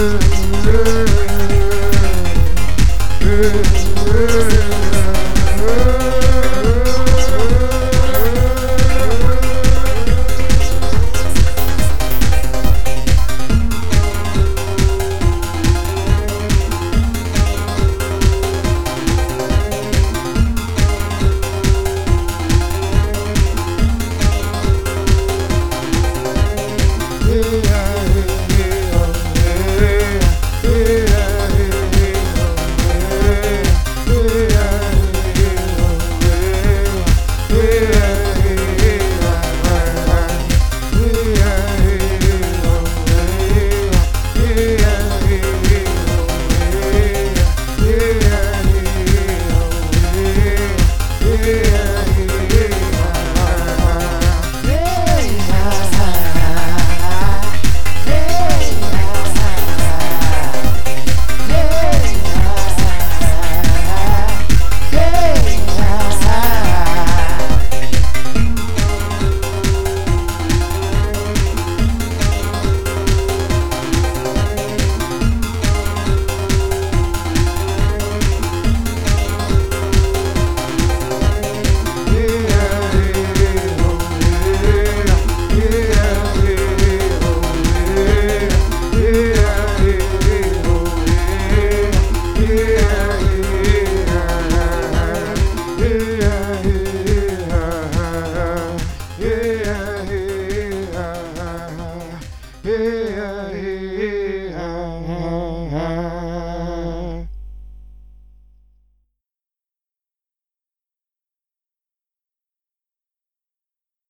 Ooh. yeah, yeah.